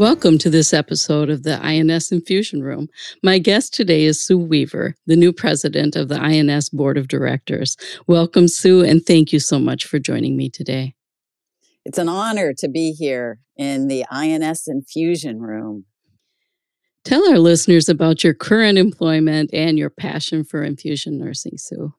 Welcome to this episode of the INS Infusion Room. My guest today is Sue Weaver, the new president of the INS Board of Directors. Welcome, Sue, and thank you so much for joining me today. It's an honor to be here in the INS Infusion Room. Tell our listeners about your current employment and your passion for infusion nursing, Sue.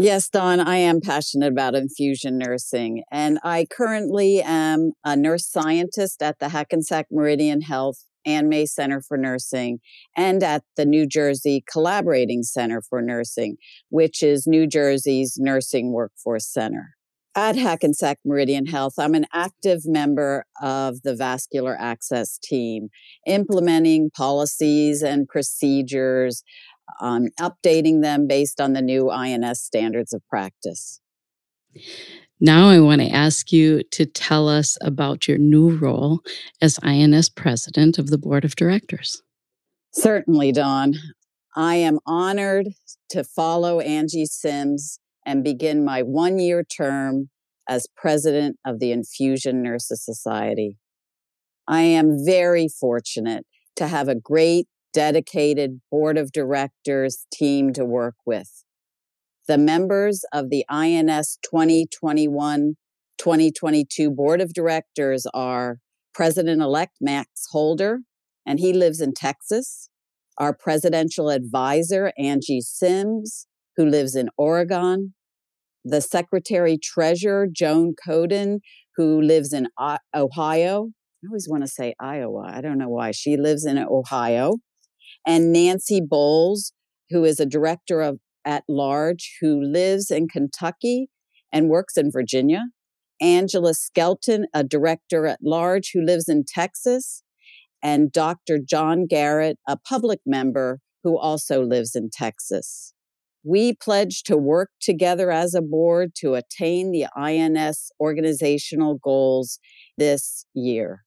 Yes, Dawn, I am passionate about infusion nursing, and I currently am a nurse scientist at the Hackensack Meridian Health Ann May Center for Nursing and at the New Jersey Collaborating Center for Nursing, which is New Jersey's Nursing Workforce Center. At Hackensack Meridian Health, I'm an active member of the vascular access team, implementing policies and procedures on updating them based on the new INS standards of practice. Now, I want to ask you to tell us about your new role as INS president of the board of directors. Certainly, Dawn. I am honored to follow Angie Sims and begin my one year term as president of the Infusion Nurses Society. I am very fortunate to have a great dedicated board of directors team to work with. The members of the INS 2021 2022 board of directors are President elect Max Holder, and he lives in Texas. Our presidential advisor, Angie Sims, who lives in Oregon. The secretary treasurer, Joan Coden, who lives in Ohio. I always want to say Iowa. I don't know why. She lives in Ohio and Nancy Bowles, who is a director of at large who lives in Kentucky and works in Virginia. Angela Skelton, a director at large who lives in Texas, and Dr. John Garrett, a public member who also lives in Texas. We pledge to work together as a board to attain the INS organizational goals this year.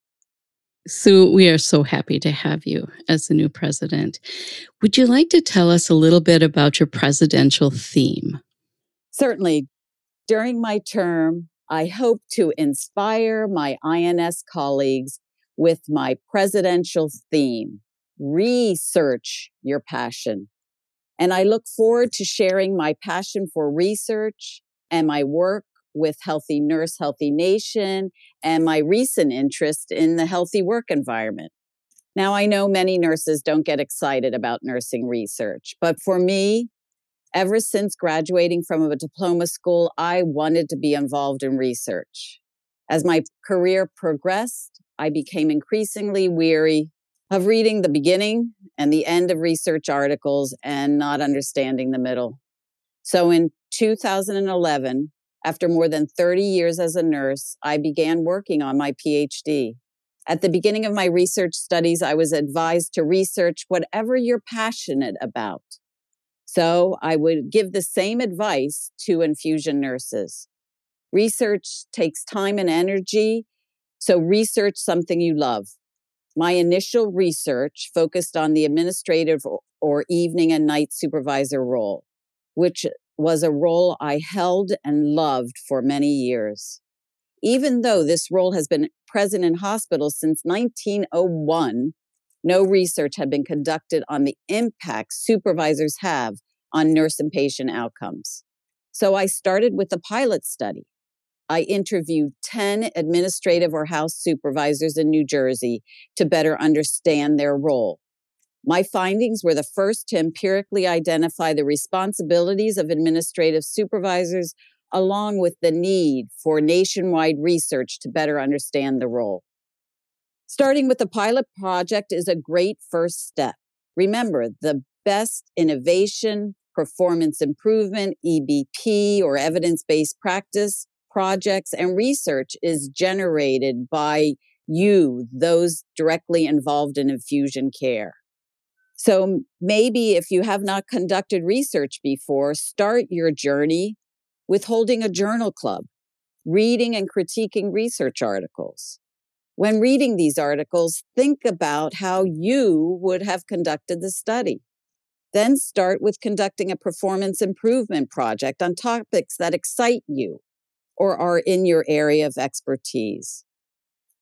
Sue, we are so happy to have you as the new president. Would you like to tell us a little bit about your presidential theme? Certainly. During my term, I hope to inspire my INS colleagues with my presidential theme research your passion. And I look forward to sharing my passion for research and my work with Healthy Nurse, Healthy Nation, and my recent interest in the healthy work environment. Now, I know many nurses don't get excited about nursing research, but for me, ever since graduating from a diploma school, I wanted to be involved in research. As my career progressed, I became increasingly weary of reading the beginning and the end of research articles and not understanding the middle. So in 2011, after more than 30 years as a nurse, I began working on my PhD. At the beginning of my research studies, I was advised to research whatever you're passionate about. So I would give the same advice to infusion nurses. Research takes time and energy, so research something you love. My initial research focused on the administrative or evening and night supervisor role, which was a role I held and loved for many years. Even though this role has been present in hospitals since 1901, no research had been conducted on the impact supervisors have on nurse and patient outcomes. So I started with a pilot study. I interviewed 10 administrative or house supervisors in New Jersey to better understand their role. My findings were the first to empirically identify the responsibilities of administrative supervisors along with the need for nationwide research to better understand the role. Starting with the pilot project is a great first step. Remember, the best innovation, performance improvement, EBP, or evidence based practice projects and research is generated by you, those directly involved in infusion care. So maybe if you have not conducted research before, start your journey with holding a journal club, reading and critiquing research articles. When reading these articles, think about how you would have conducted the study. Then start with conducting a performance improvement project on topics that excite you or are in your area of expertise.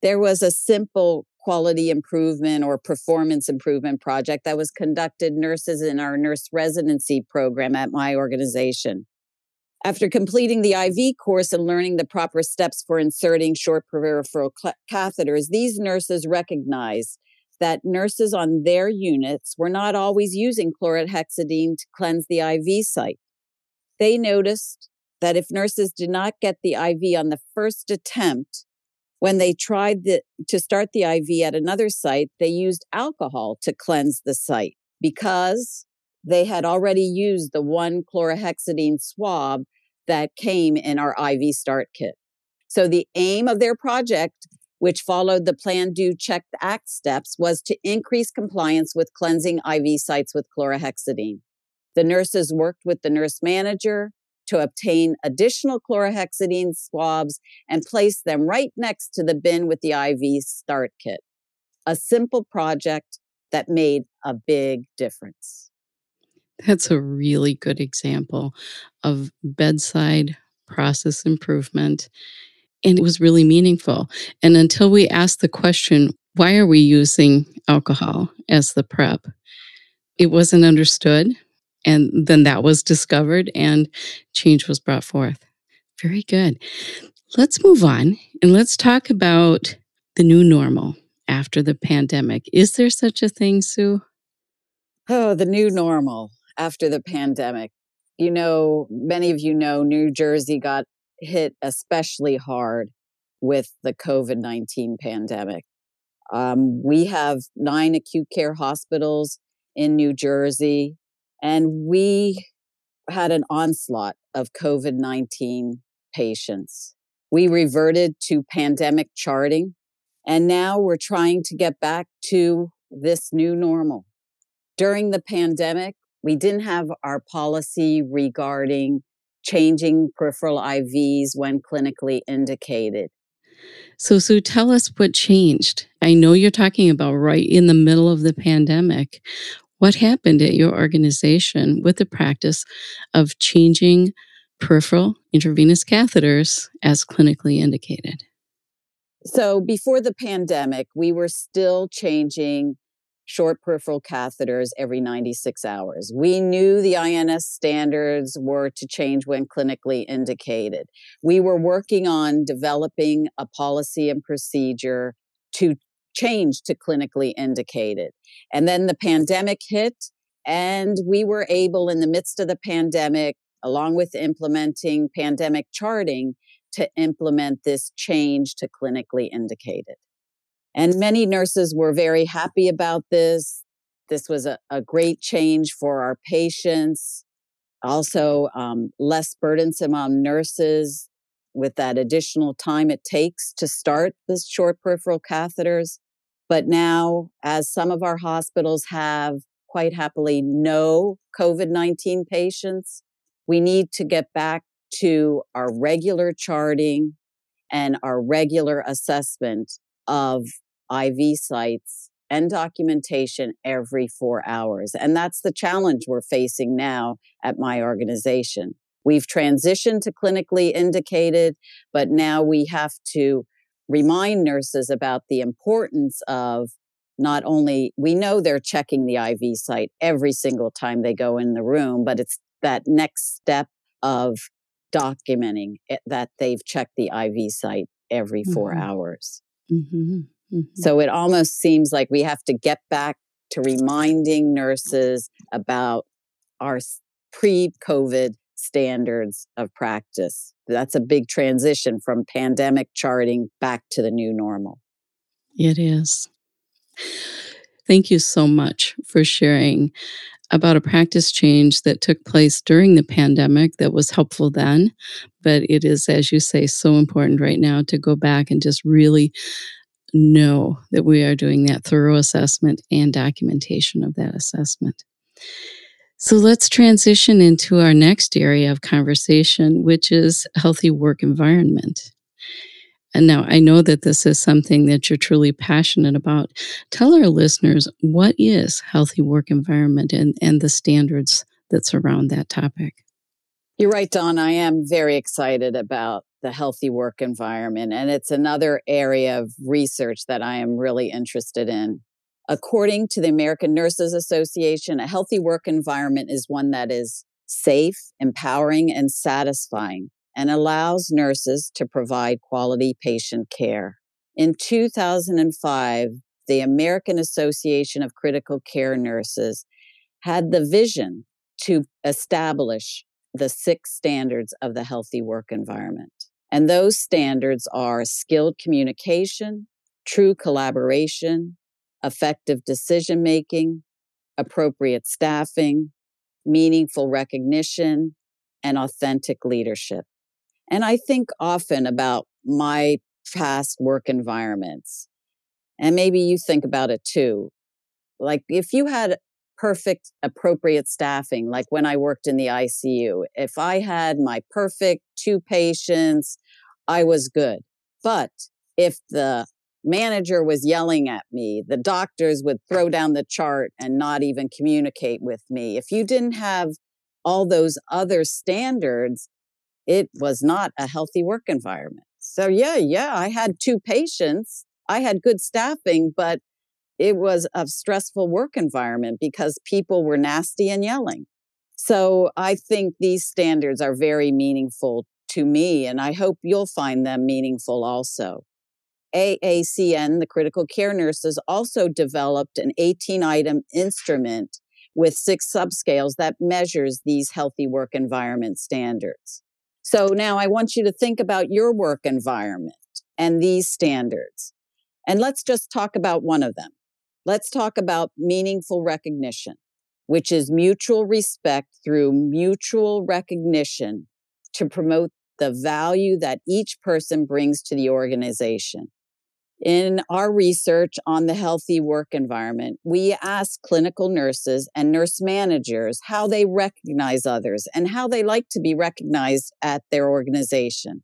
There was a simple quality improvement or performance improvement project that was conducted nurses in our nurse residency program at my organization. After completing the IV course and learning the proper steps for inserting short peripheral catheters, these nurses recognized that nurses on their units were not always using chlorhexidine to cleanse the IV site. They noticed that if nurses did not get the IV on the first attempt, when they tried the, to start the IV at another site, they used alcohol to cleanse the site because they had already used the one chlorhexidine swab that came in our IV start kit. So the aim of their project, which followed the plan, do, check, act steps, was to increase compliance with cleansing IV sites with chlorhexidine. The nurses worked with the nurse manager, to obtain additional chlorhexidine swabs and place them right next to the bin with the IV start kit. A simple project that made a big difference. That's a really good example of bedside process improvement. And it was really meaningful. And until we asked the question, why are we using alcohol as the prep? It wasn't understood. And then that was discovered and change was brought forth. Very good. Let's move on and let's talk about the new normal after the pandemic. Is there such a thing, Sue? Oh, the new normal after the pandemic. You know, many of you know New Jersey got hit especially hard with the COVID 19 pandemic. Um, we have nine acute care hospitals in New Jersey. And we had an onslaught of COVID 19 patients. We reverted to pandemic charting, and now we're trying to get back to this new normal. During the pandemic, we didn't have our policy regarding changing peripheral IVs when clinically indicated. So, Sue, tell us what changed. I know you're talking about right in the middle of the pandemic. What happened at your organization with the practice of changing peripheral intravenous catheters as clinically indicated? So, before the pandemic, we were still changing short peripheral catheters every 96 hours. We knew the INS standards were to change when clinically indicated. We were working on developing a policy and procedure to changed to clinically indicated. And then the pandemic hit, and we were able, in the midst of the pandemic, along with implementing pandemic charting, to implement this change to clinically indicated. And many nurses were very happy about this. This was a, a great change for our patients. Also, um, less burdensome on nurses with that additional time it takes to start the short peripheral catheters. But now, as some of our hospitals have quite happily no COVID 19 patients, we need to get back to our regular charting and our regular assessment of IV sites and documentation every four hours. And that's the challenge we're facing now at my organization. We've transitioned to clinically indicated, but now we have to remind nurses about the importance of not only, we know they're checking the IV site every single time they go in the room, but it's that next step of documenting it, that they've checked the IV site every 4 mm-hmm. hours. Mm-hmm. Mm-hmm. So it almost seems like we have to get back to reminding nurses about our pre COVID standards of practice. That's a big transition from pandemic charting back to the new normal. It is. Thank you so much for sharing about a practice change that took place during the pandemic that was helpful then, but it is, as you say, so important right now to go back and just really know that we are doing that thorough assessment and documentation of that assessment. So let's transition into our next area of conversation, which is healthy work environment. And now I know that this is something that you're truly passionate about. Tell our listeners what is healthy work environment and, and the standards that surround that topic. You're right, Dawn. I am very excited about the healthy work environment, and it's another area of research that I am really interested in. According to the American Nurses Association, a healthy work environment is one that is safe, empowering, and satisfying and allows nurses to provide quality patient care. In 2005, the American Association of Critical Care Nurses had the vision to establish the six standards of the healthy work environment. And those standards are skilled communication, true collaboration, effective decision making, appropriate staffing, meaningful recognition, and authentic leadership. And I think often about my past work environments. And maybe you think about it too. Like if you had perfect, appropriate staffing, like when I worked in the ICU, if I had my perfect two patients, I was good. But if the manager was yelling at me, the doctors would throw down the chart and not even communicate with me. If you didn't have all those other standards, it was not a healthy work environment. So, yeah, yeah, I had two patients. I had good staffing, but it was a stressful work environment because people were nasty and yelling. So, I think these standards are very meaningful to me, and I hope you'll find them meaningful also. AACN, the critical care nurses, also developed an 18 item instrument with six subscales that measures these healthy work environment standards. So now I want you to think about your work environment and these standards. And let's just talk about one of them. Let's talk about meaningful recognition, which is mutual respect through mutual recognition to promote the value that each person brings to the organization. In our research on the healthy work environment, we asked clinical nurses and nurse managers how they recognize others and how they like to be recognized at their organization.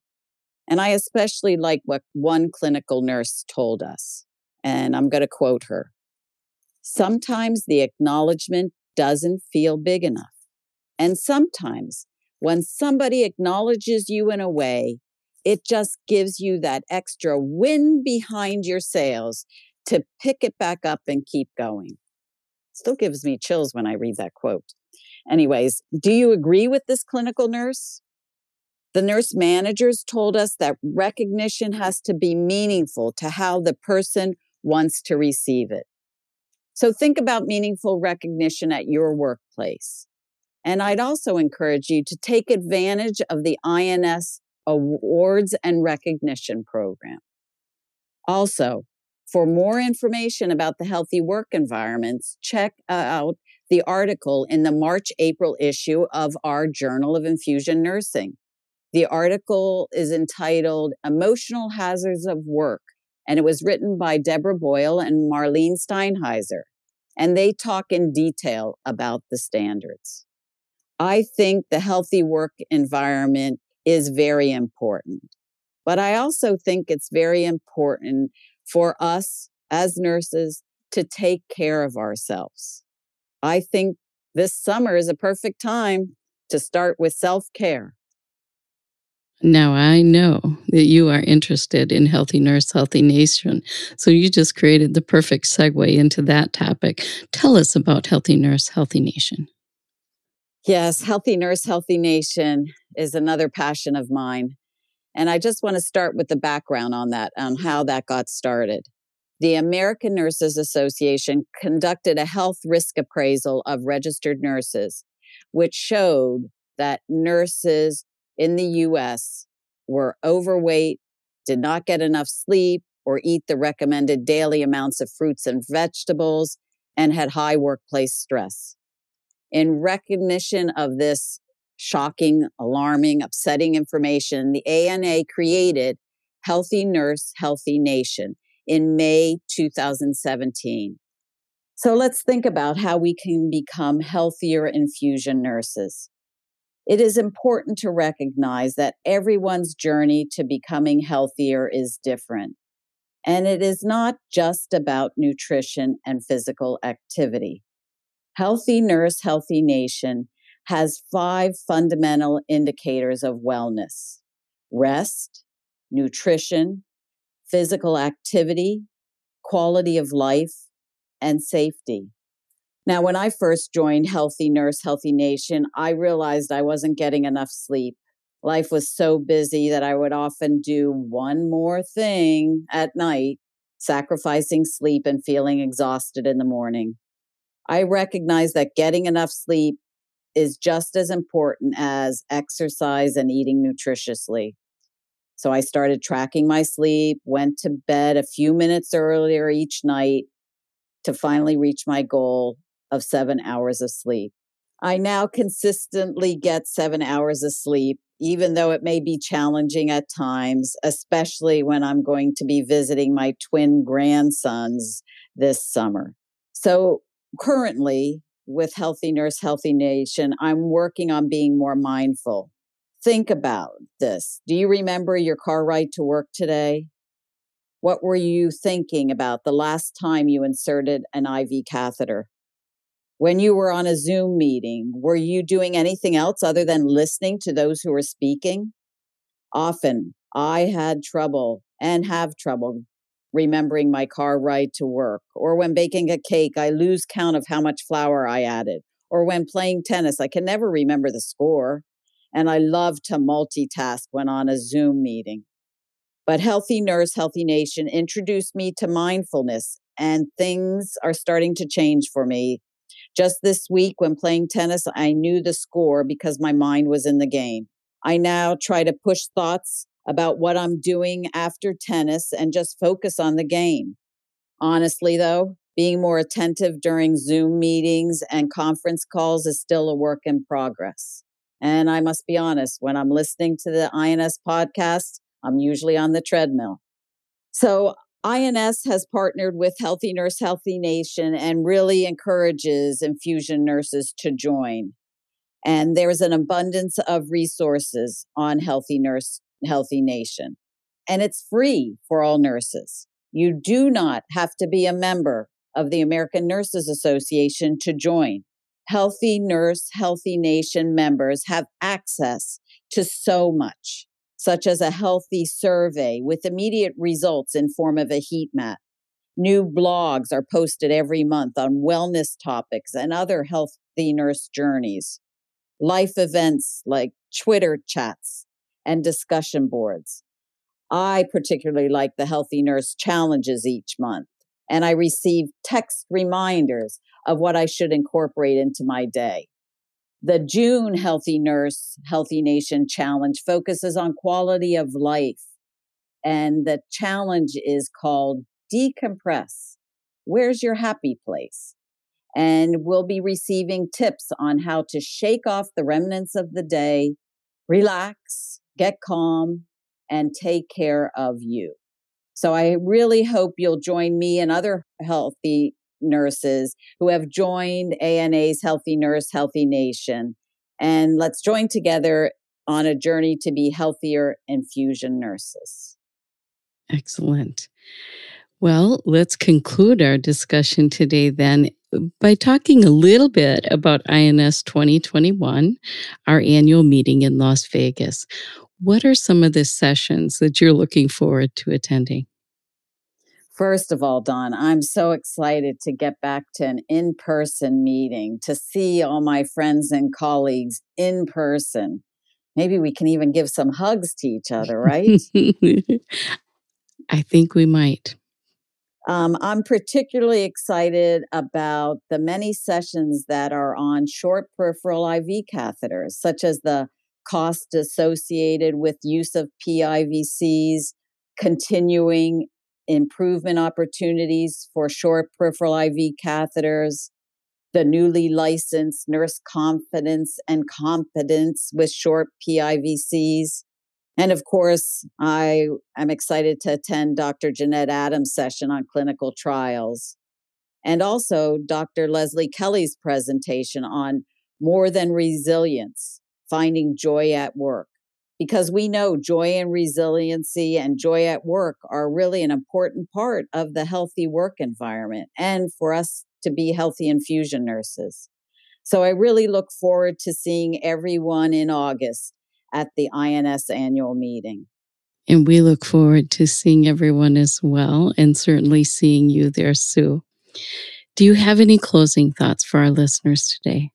And I especially like what one clinical nurse told us. And I'm going to quote her. Sometimes the acknowledgement doesn't feel big enough. And sometimes when somebody acknowledges you in a way it just gives you that extra wind behind your sails to pick it back up and keep going. Still gives me chills when I read that quote. Anyways, do you agree with this clinical nurse? The nurse managers told us that recognition has to be meaningful to how the person wants to receive it. So think about meaningful recognition at your workplace. And I'd also encourage you to take advantage of the INS Awards and Recognition Program. Also, for more information about the healthy work environments, check uh, out the article in the March April issue of our Journal of Infusion Nursing. The article is entitled Emotional Hazards of Work, and it was written by Deborah Boyle and Marlene Steinheiser. And they talk in detail about the standards. I think the healthy work environment is very important. But I also think it's very important for us as nurses to take care of ourselves. I think this summer is a perfect time to start with self care. Now, I know that you are interested in Healthy Nurse, Healthy Nation. So you just created the perfect segue into that topic. Tell us about Healthy Nurse, Healthy Nation. Yes, Healthy Nurse, Healthy Nation is another passion of mine. And I just want to start with the background on that, on how that got started. The American Nurses Association conducted a health risk appraisal of registered nurses, which showed that nurses in the US were overweight, did not get enough sleep, or eat the recommended daily amounts of fruits and vegetables, and had high workplace stress. In recognition of this shocking, alarming, upsetting information, the ANA created Healthy Nurse, Healthy Nation in May 2017. So let's think about how we can become healthier infusion nurses. It is important to recognize that everyone's journey to becoming healthier is different. And it is not just about nutrition and physical activity. Healthy Nurse, Healthy Nation has five fundamental indicators of wellness rest, nutrition, physical activity, quality of life, and safety. Now, when I first joined Healthy Nurse, Healthy Nation, I realized I wasn't getting enough sleep. Life was so busy that I would often do one more thing at night, sacrificing sleep and feeling exhausted in the morning. I recognized that getting enough sleep is just as important as exercise and eating nutritiously. So I started tracking my sleep, went to bed a few minutes earlier each night to finally reach my goal of seven hours of sleep. I now consistently get seven hours of sleep, even though it may be challenging at times, especially when I'm going to be visiting my twin grandsons this summer. So currently, with Healthy Nurse, Healthy Nation, I'm working on being more mindful. Think about this. Do you remember your car ride to work today? What were you thinking about the last time you inserted an IV catheter? When you were on a Zoom meeting, were you doing anything else other than listening to those who were speaking? Often I had trouble and have trouble remembering my car ride to work. Or when baking a cake, I lose count of how much flour I added. Or when playing tennis, I can never remember the score. And I love to multitask when on a Zoom meeting. But Healthy Nurse, Healthy Nation introduced me to mindfulness, and things are starting to change for me just this week, when playing tennis, I knew the score because my mind was in the game. I now try to push thoughts about what I'm doing after tennis and just focus on the game. Honestly, though, being more attentive during Zoom meetings and conference calls is still a work in progress. And I must be honest, when I'm listening to the INS podcast, I'm usually on the treadmill. So INS has partnered with Healthy Nurse Healthy Nation and really encourages infusion nurses to join. And there's an abundance of resources on Healthy Nurse Healthy Nation. And it's free for all nurses. You do not have to be a member of the American Nurses Association to join. Healthy Nurse Healthy Nation members have access to so much such as a healthy survey with immediate results in form of a heat map. New blogs are posted every month on wellness topics and other healthy nurse journeys. Life events like Twitter chats and discussion boards. I particularly like the Healthy Nurse challenges each month, and I receive text reminders of what I should incorporate into my day. The June Healthy Nurse, Healthy Nation Challenge focuses on quality of life. And the challenge is called Decompress. Where's your happy place? And we'll be receiving tips on how to shake off the remnants of the day, relax, get calm, and take care of you. So I really hope you'll join me and other healthy nurses who have joined ANA's Healthy Nurse, Healthy Nation. And let's join together on a journey to be healthier infusion nurses. Excellent. Well, let's conclude our discussion today then by talking a little bit about INS 2021, our annual meeting in Las Vegas. What are some of the sessions that you're looking forward to attending? First of all, Dawn, I'm so excited to get back to an in person meeting, to see all my friends and colleagues in person. Maybe we can even give some hugs to each other, right? I think we might. Um, I'm particularly excited about the many sessions that are on short peripheral IV catheters, such as the cost associated with use of PIVCs, continuing improvement opportunities for short peripheral IV catheters, the newly licensed nurse confidence and competence with short PIVCs. And of course, I am excited to attend Dr. Jeanette Adams' session on clinical trials and also Dr. Leslie Kelly's presentation on more than resilience, finding joy at work. Because we know joy and resiliency and joy at work are really an important part of the healthy work environment and for us to be healthy infusion nurses. So I really look forward to seeing everyone in August at the INS annual meeting. And we look forward to seeing everyone as well, and certainly seeing you there, Sue. Do you have any closing thoughts for our listeners today?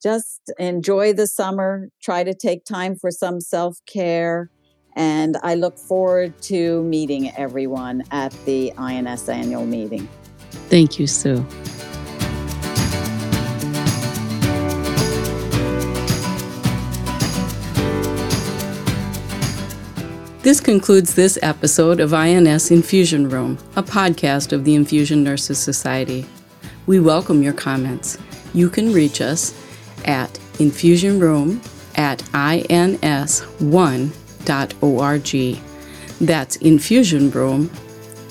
Just enjoy the summer, try to take time for some self care, and I look forward to meeting everyone at the INS annual meeting. Thank you, Sue. This concludes this episode of INS Infusion Room, a podcast of the Infusion Nurses Society. We welcome your comments. You can reach us at infusionroom at ins1.org. That's infusionroom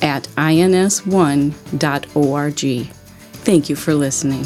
at ins1.org. Thank you for listening.